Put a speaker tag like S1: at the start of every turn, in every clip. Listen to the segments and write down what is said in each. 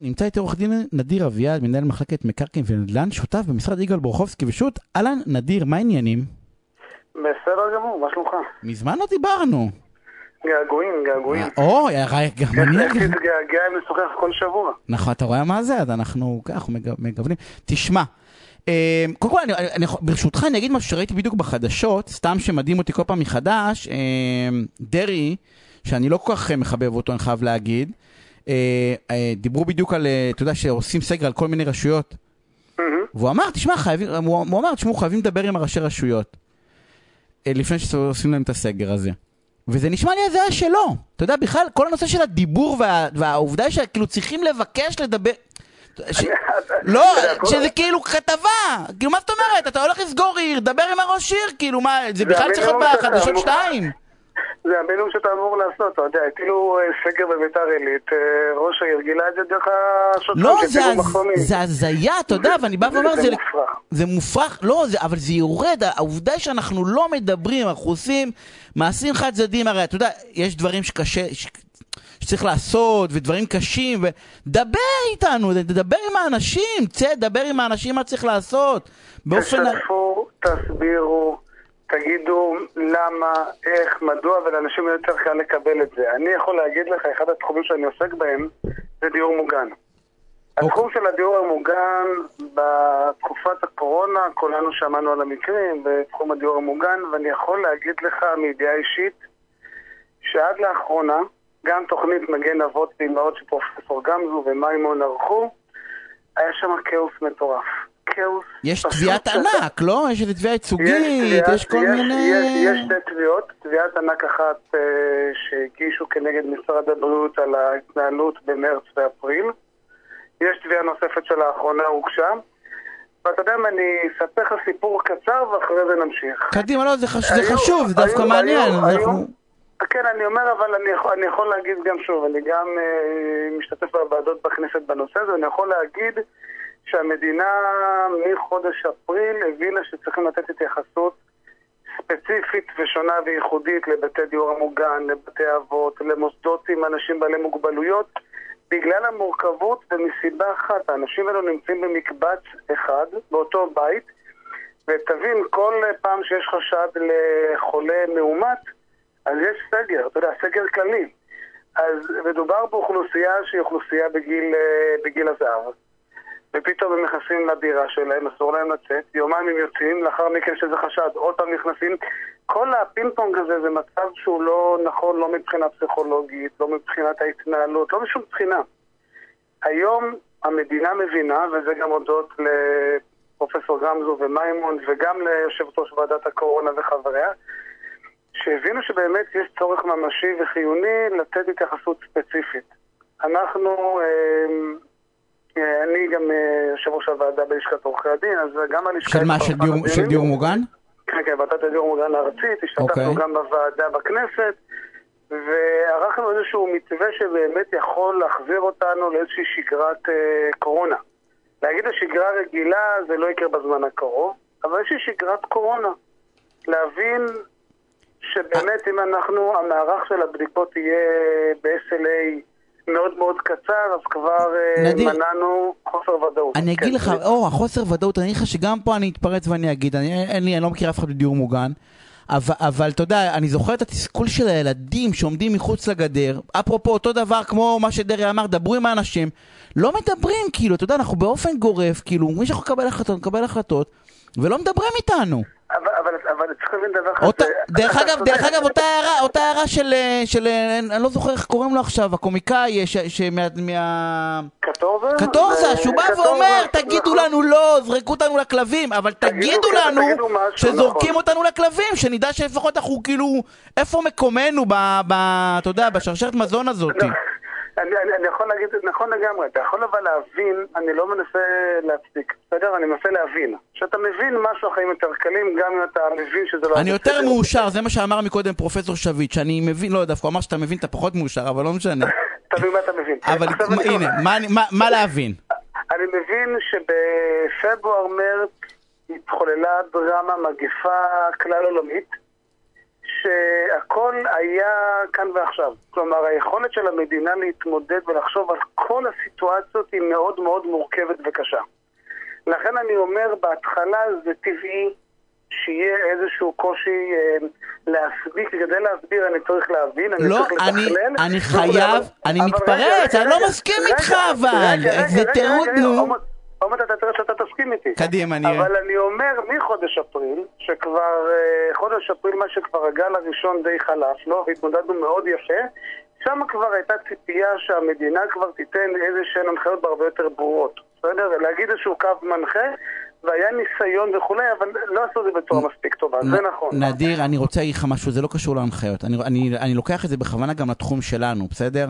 S1: נמצא איתי עורך דין נדיר אביעד, מנהל מחלקת מקרקעין ונדל"ן, שותף במשרד יגאל בורחובסקי ושות'. אהלן, נדיר, מה העניינים?
S2: בסדר גמור, מה שלומך?
S1: מזמן לא דיברנו.
S2: געגועים, געגועים.
S1: או, גם אני...
S2: איך תתגעגע אם נשוחח כל שבוע?
S1: נכון, אתה רואה מה זה? אז אנחנו ככה מגוונים. תשמע, אה, קודם כל, ברשותך אני אגיד משהו שראיתי בדיוק בחדשות, סתם שמדהים אותי כל פעם מחדש, אה, דרעי, שאני לא כל כך מחבב אותו, אני חייב להגיד, אה, אה, דיברו בדיוק על, אה, אתה יודע, שעושים סגר על כל מיני רשויות. והוא אמר, תשמע, חייבים, הוא אמר, תשמעו, חייבים לדבר עם הראשי רשויות. לפני שעושים להם את הסגר הזה. וזה נשמע לי הזיה שלא. אתה יודע, בכלל, כל הנושא של הדיבור וה, והעובדה שכאילו צריכים לבקש לדבר... ש... לא, שזה כאילו כתבה, כאילו מה זאת אומרת? אתה הולך לסגור עיר, דבר עם הראש עיר, כאילו מה, זה בכלל צריך להיות בחדשות שתיים.
S2: זה המינימום שאתה אמור לעשות, אתה יודע, כאילו סגר בביתר עילית, אה, ראש העיר גילה את זה דרך השוטרים
S1: לא, זה הזיה, אתה יודע, ואני בא ואומר,
S2: זה מופרך.
S1: זה מופרך, לא, אבל זה יורד, העובדה היא שאנחנו לא מדברים, אנחנו עושים מעשים חד צדדים, הרי אתה יודע, יש דברים שקשה, שצריך לעשות, ודברים קשים, ודבר איתנו, תדבר עם האנשים, צא, דבר עם האנשים מה צריך לעשות.
S2: תשתפו, תסבירו. תגידו למה, איך, מדוע, ולאנשים יותר קל לקבל את זה. אני יכול להגיד לך, אחד התחומים שאני עוסק בהם זה דיור מוגן. Okay. התחום של הדיור המוגן, בתקופת הקורונה, כולנו שמענו על המקרים בתחום הדיור המוגן, ואני יכול להגיד לך מידיעה אישית, שעד לאחרונה, גם תוכנית מגן אבות ואימהות שפרופסור גמזו ומימון ערכו, היה שם כאוס מטורף. כאוס.
S1: יש תביעת ענק, לא? יש איזה תביעה ייצוגית, יש כל מיני...
S2: יש שתי תביעות, תביעת ענק אחת אה, שהגישו כנגד משרד הבריאות על ההתנהלות במרץ ואפריל. יש תביעה נוספת שלאחרונה הוגשה. ואתה יודע מה, אני אספר לך סיפור קצר ואחרי זה נמשיך.
S1: קדימה, לא, זה חשוב, זה דווקא מעניין.
S2: כן, אני אומר, אבל אני יכול, אני יכול להגיד גם שוב, אני גם אה, משתתף בוועדות בכנסת בנושא הזה, אני יכול להגיד שהמדינה מחודש אפריל הבינה שצריכים לתת התייחסות ספציפית ושונה וייחודית לבתי דיור המוגן, לבתי אבות, למוסדות עם אנשים בעלי מוגבלויות בגלל המורכבות ומסיבה אחת, האנשים האלו נמצאים במקבץ אחד, באותו בית ותבין, כל פעם שיש חשד לחולה מאומת אז יש סגר, אתה יודע, סגר כללי. אז מדובר באוכלוסייה שהיא אוכלוסייה בגיל, בגיל הזהב ופתאום הם נכנסים לדירה שלהם, אסור להם לצאת, יומיים הם יוצאים, לאחר מכן שזה חשד, עוד פעם נכנסים. כל הפינג פונג הזה זה מצב שהוא לא נכון, לא מבחינה פסיכולוגית, לא מבחינת ההתנהלות, לא משום בחינה. היום המדינה מבינה, וזה גם הודות לפרופסור גמזו ומימון וגם ליושבת ראש ועדת הקורונה וחבריה, שהבינו שבאמת יש צורך ממשי וחיוני לתת התייחסות ספציפית. אנחנו אה, אני גם אה, יושב ראש הוועדה בלשכת עורכי הדין, אז גם הלשכה...
S1: של מה, של דיור מוגן?
S2: כן, כן, ועדת הדיור מוגן הארצית, השתתפנו okay. אוקיי. גם בוועדה בכנסת, וערכנו איזשהו מתווה שבאמת יכול להחזיר אותנו לאיזושהי שגרת אה, קורונה. להגיד השגרה רגילה זה לא יקרה בזמן הקרוב, אבל איזושהי שגרת קורונה. להבין שבאמת אם אנחנו, המערך של הבדיקות יהיה ב-SLA מאוד מאוד קצר, אז כבר אה, נדיר, מנענו חוסר ודאות.
S1: אני אגיד כן, לך, או, החוסר ודאות, אני אגיד לך שגם פה אני אתפרץ ואני אגיד, אני, אין לי, אני לא מכיר אף אחד בדיור מוגן. אבל, אבל אתה יודע, אני זוכר את התסכול של הילדים שעומדים מחוץ לגדר. אפרופו, אותו דבר כמו מה שדרעי אמר, דברו עם האנשים. לא מדברים, כאילו, אתה יודע, אנחנו באופן גורף, כאילו, מי שיכול לקבל החלטות, מקבל החלטות, ולא מדברים איתנו.
S2: אבל, אבל, אבל צריך להבין דבר אחד.
S1: אותה, דרך אגב, דרך אגב, אותה הערה, אותה הערה של, של, אני לא זוכר איך קוראים לו עכשיו, הקומיקאי שמה... מה...
S2: קטורזה?
S1: קטורזה, שהוא בא ואומר, תגידו נכון. לנו לא, זרקו אותנו לכלבים, אבל תגידו לנו שזורקים נכון. אותנו לכלבים, שנדע שלפחות אנחנו כאילו, איפה מקומנו, אתה יודע, בשרשרת מזון הזאת.
S2: אני, אני, אני יכול להגיד נכון לגמרי, אתה יכול אבל להבין, אני לא מנסה להצדיק, בסדר? אני מנסה להבין. כשאתה מבין משהו, החיים יותר קלים, גם אם אתה מבין שזה לא...
S1: אני יותר מאושר, זה מה שאמר מקודם פרופסור שביט, שאני מבין, לא, דווקא הוא אמר שאתה מבין, אתה פחות מאושר, אבל לא משנה.
S2: תבין מה אתה מבין.
S1: אבל הנה, מה להבין?
S2: אני מבין שבפברואר-מרץ התחוללה דרמה, מגפה כלל עולמית. שהכל היה כאן ועכשיו. כלומר, היכולת של המדינה להתמודד ולחשוב על כל הסיטואציות היא מאוד מאוד מורכבת וקשה. לכן אני אומר, בהתחלה זה טבעי שיהיה איזשהו קושי אה, להסביר, כדי להסביר אני צריך להבין, אני
S1: לא,
S2: צריך
S1: אני,
S2: לתכלל.
S1: אני
S2: וכולי,
S1: חייב,
S2: אבל-
S1: אני מתפרץ, אני לא מסכים איתך אבל, זה תירוץ, נו.
S2: עומר, אתה תראה שאתה תסכים איתי.
S1: קדימה, נראה.
S2: אבל אני אומר, מחודש אפריל, שכבר, אה, חודש אפריל, מה שכבר הגל הראשון די חלף, לא? והתמודדנו מאוד יפה, שם כבר הייתה ציפייה שהמדינה כבר תיתן איזה שהן הנחיות בהרבה יותר ברורות. בסדר? להגיד איזשהו קו מנחה, והיה ניסיון וכולי, אבל לא עשו את זה בצורה מספיק טובה, זה נכון.
S1: נדיר, אני רוצה להגיד לך משהו, זה לא קשור להנחיות. אני, אני, אני לוקח את זה בכוונה גם לתחום שלנו, בסדר?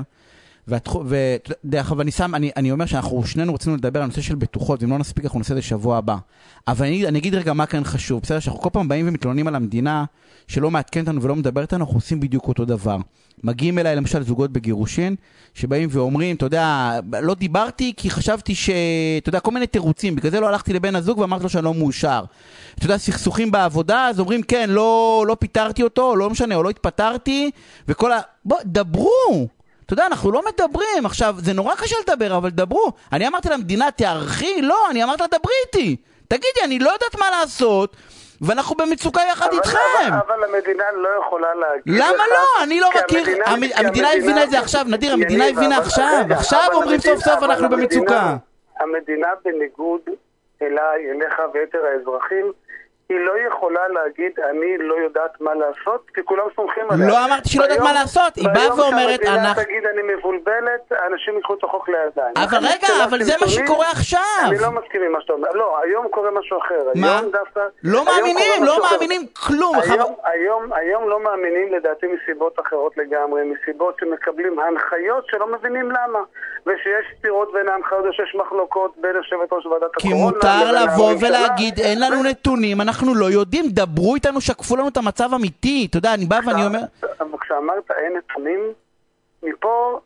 S1: ודרך אגב, אני שם, אני, אני אומר שאנחנו שנינו רצינו לדבר על נושא של בטוחות, ואם לא נספיק אנחנו נעשה את זה שבוע הבא. אבל אני, אני אגיד רגע מה כאן חשוב, בסדר? שאנחנו כל פעם באים ומתלוננים על המדינה שלא מעדכנת אותנו ולא מדברת איתנו, אנחנו עושים בדיוק אותו דבר. מגיעים אליי למשל זוגות בגירושין, שבאים ואומרים, אתה יודע, לא דיברתי כי חשבתי ש... אתה יודע, כל מיני תירוצים, בגלל זה לא הלכתי לבן הזוג ואמרתי לו שאני לא מאושר. אתה יודע, סכסוכים בעבודה, אז אומרים, כן, לא, לא פיטרתי אותו, לא משנה, או לא התפטרתי, וכל ה... בוא, דברו! אתה יודע, אנחנו לא מדברים. עכשיו, זה נורא קשה לדבר, אבל דברו. אני אמרתי למדינה, תערכי? לא, אני אמרתי לה, דברי איתי. תגידי, אני לא יודעת מה לעשות, ואנחנו במצוקה יחד
S2: אבל-
S1: איתכם.
S2: אבל, אבל המדינה לא יכולה להגיד
S1: למה
S2: לך-
S1: לא? אני לא
S2: כי
S1: מכיר.
S2: המדינה-
S1: המ- המדינה הבינה את זה עכשיו, נדיר, המדינה הבינה
S2: אבל-
S1: עכשיו.
S2: רגע,
S1: עכשיו אומרים סוף סוף אנחנו
S2: המדינה-
S1: במצוקה.
S2: המדינה בניגוד אליי, אליך ויתר האזרחים, היא לא יכולה להגיד, אני לא יודעת מה לעשות, כי כולם סומכים עליה.
S1: לא אמרתי שהיא לא יודעת מה לעשות, היא באה ואומרת,
S2: ביום שהמדינה
S1: אנחנו-
S2: תגיד, אני מבולבלת, אנשים ייקחו את החוק לידיים.
S1: אבל רגע, אבל זה מה שקורה עכשיו.
S2: אני לא מסכים עם מה שאתה אומר. לא, היום קורה משהו אחר.
S1: מה? לא מאמינים, לא. מאמינים כלום.
S2: היום, היום, לא מאמינים לדעתי מסיבות אחרות לגמרי, מסיבות שמקבלים הנחיות שלא מבינים למה, ושיש סתירות בין ההנחיות ושיש מחלוקות בין יושבת ראש ועדת
S1: כי
S2: הקורונה
S1: מותר
S2: לבין
S1: לבוא. ולהגיד, אין לנו נתונים, אנחנו לא יודעים, דברו איתנו, שקפו לנו את המצב האמיתי. אתה יודע, אני בא ואני אומר...
S2: כשאמרת אין נתונים, מפה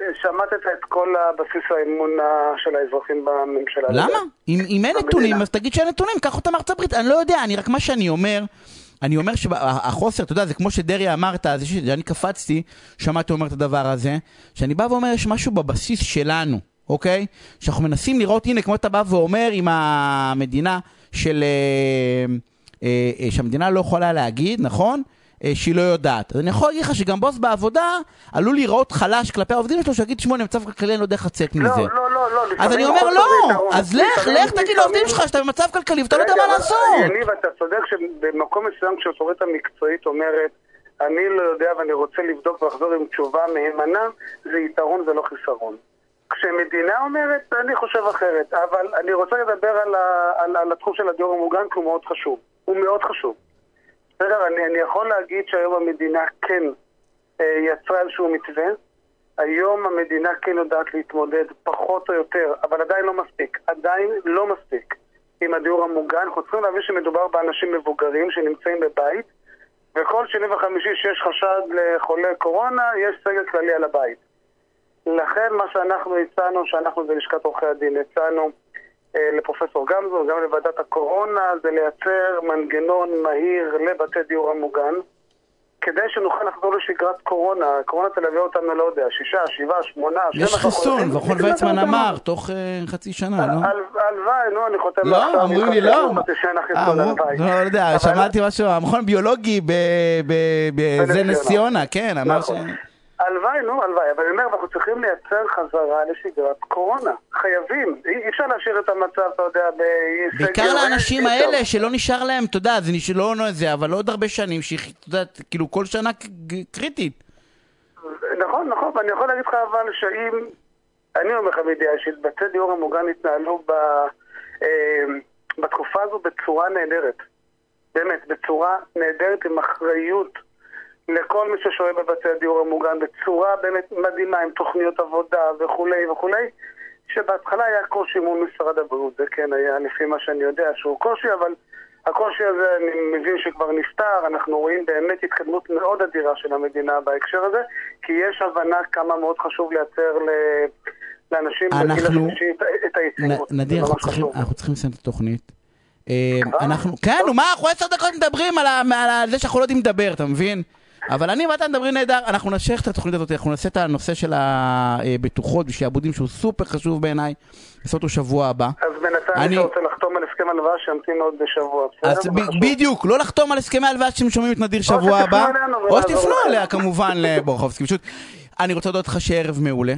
S2: אה, שמטת את כל הבסיס האמון של האזרחים בממשלה.
S1: למה? אם, אם אין. נתונים, אז תגיד שאין נתונים, קח אותם מארצות הברית. אני לא יודע, אני רק מה שאני אומר, אני אומר שהחוסר, אתה יודע, זה כמו שדרעי אמרת, זה שאני קפצתי, שמעתי אומר את הדבר הזה, שאני בא ואומר, יש משהו בבסיס שלנו, אוקיי? שאנחנו מנסים לראות, הנה, כמו אתה בא ואומר, עם המדינה של... אה, אה, אה, שהמדינה לא יכולה להגיד, נכון? שהיא לא יודעת. אז אני יכול להגיד לך שגם בוס בעבודה עלול להיראות חלש כלפי העובדים שלו, שיגיד, שמע, אני במצב כלכלי, אני לא יודע איך לצאת
S2: לא,
S1: מזה.
S2: לא, לא, לא.
S1: אז
S2: לפעמים
S1: אני אומר לא. אז לך, לך תגיד לעובדים שלך שאתה במצב כלכלי ואתה לא יודע מה לעשות.
S2: יניב, אתה צודק שבמקום מסוים כשהשופטת המקצועית אומרת אני לא יודע ואני רוצה לבדוק ולחזור עם תשובה מהימנה, זה יתרון ולא חיסרון. כשמדינה אומרת, אני חושב אחרת, אבל אני רוצה לדבר על, ה, על, על התחום של הדיור המוגן כי הוא מאוד חשוב. הוא מאוד חשוב. בסדר, אני, אני יכול להגיד שהיום המדינה כן אה, יצרה איזשהו מתווה. היום המדינה כן יודעת להתמודד פחות או יותר, אבל עדיין לא מספיק. עדיין לא מספיק עם הדיור המוגן. אנחנו צריכים להבין שמדובר באנשים מבוגרים שנמצאים בבית, וכל שני וחמישי שיש חשד לחולה קורונה, יש סגר כללי על הבית. לכן מה שאנחנו הצענו, שאנחנו בלשכת עורכי הדין הצענו אה, לפרופסור גמזו, גם לוועדת הקורונה, זה לייצר מנגנון מהיר לבתי דיור המוגן, כדי שנוכל לחזור לשגרת קורונה. קורונה תלווה אותנו, לא יודע, שישה, שבעה, שמונה,
S1: יש חיסון, וחון ויצמן אמר, תוך אה, חצי שנה, לא?
S2: הל- הלוואי, נו, אני חותם
S1: לא, אמרו לי לא. אה, אמרו-
S2: הלוואי.
S1: לא, לא יודע, שמעתי משהו, המכון הביולוגי בזה נס ציונה, כן, אמר ש...
S2: הלוואי, נו, הלוואי, אבל אני אומר, אנחנו צריכים לייצר חזרה לשגרת קורונה. חייבים. אי אפשר להשאיר את המצב, אתה יודע, בסגר.
S1: בעיקר לאנשים. האלה שלא נשאר להם, אתה יודע, זה נש- לא לא זה, אבל עוד הרבה שנים, שאתה יודע, כאילו כל שנה קריטית.
S2: נכון, נכון, ואני יכול להגיד לך אבל שאם, אני אומר לך מידיעה אישית, בתי דיור המוגן התנהלו ב, אה, בתקופה הזו בצורה נהדרת. באמת, בצורה נהדרת עם אחריות לכל מי ששוהה בבתי הדיור המוגן, בצורה באמת מדהימה, עם תוכניות עבודה וכולי וכולי, שבהתחלה היה קושי מול משרד הבריאות, זה כן היה לפי מה שאני יודע שהוא קושי, אבל הקושי הזה אני מבין שכבר נפתר, אנחנו רואים באמת התקדמות מאוד אדירה של המדינה בהקשר הזה, כי יש הבנה כמה מאוד חשוב לייצר ל... לאנשים בגיל
S1: אנחנו-
S2: השלישי את- את היציבות.
S1: נ- נדיר, אנחנו צריכים-. אנחנו צריכים לסיים את התוכנית. אה, אנחנו, כן, נו מה, אנחנו עשר דקות מדברים על זה שאנחנו לא יודעים לדבר, אתה מבין? אבל אני ואתה מדברים נהדר, אנחנו נמשיך את התוכנית הזאת, אנחנו נעשה את הנושא של הבטוחות ושעבודים שהוא סופר חשוב בעיניי, נעשה אותו שבוע הבא.
S2: אז בינתיים
S1: אני-
S2: אני רוצה לחתום על הסכם הלוואה שימתין עוד בשבוע, בסדר?
S1: אז ב-. בדיוק, לא לחתום על הסכמי הלוואה שאתם שומעים את נדיר שבוע הבא, או שתפנו. אליה כמובן לבורחובסקי. פשוט, אני רוצה להודות לך שערב מעולה,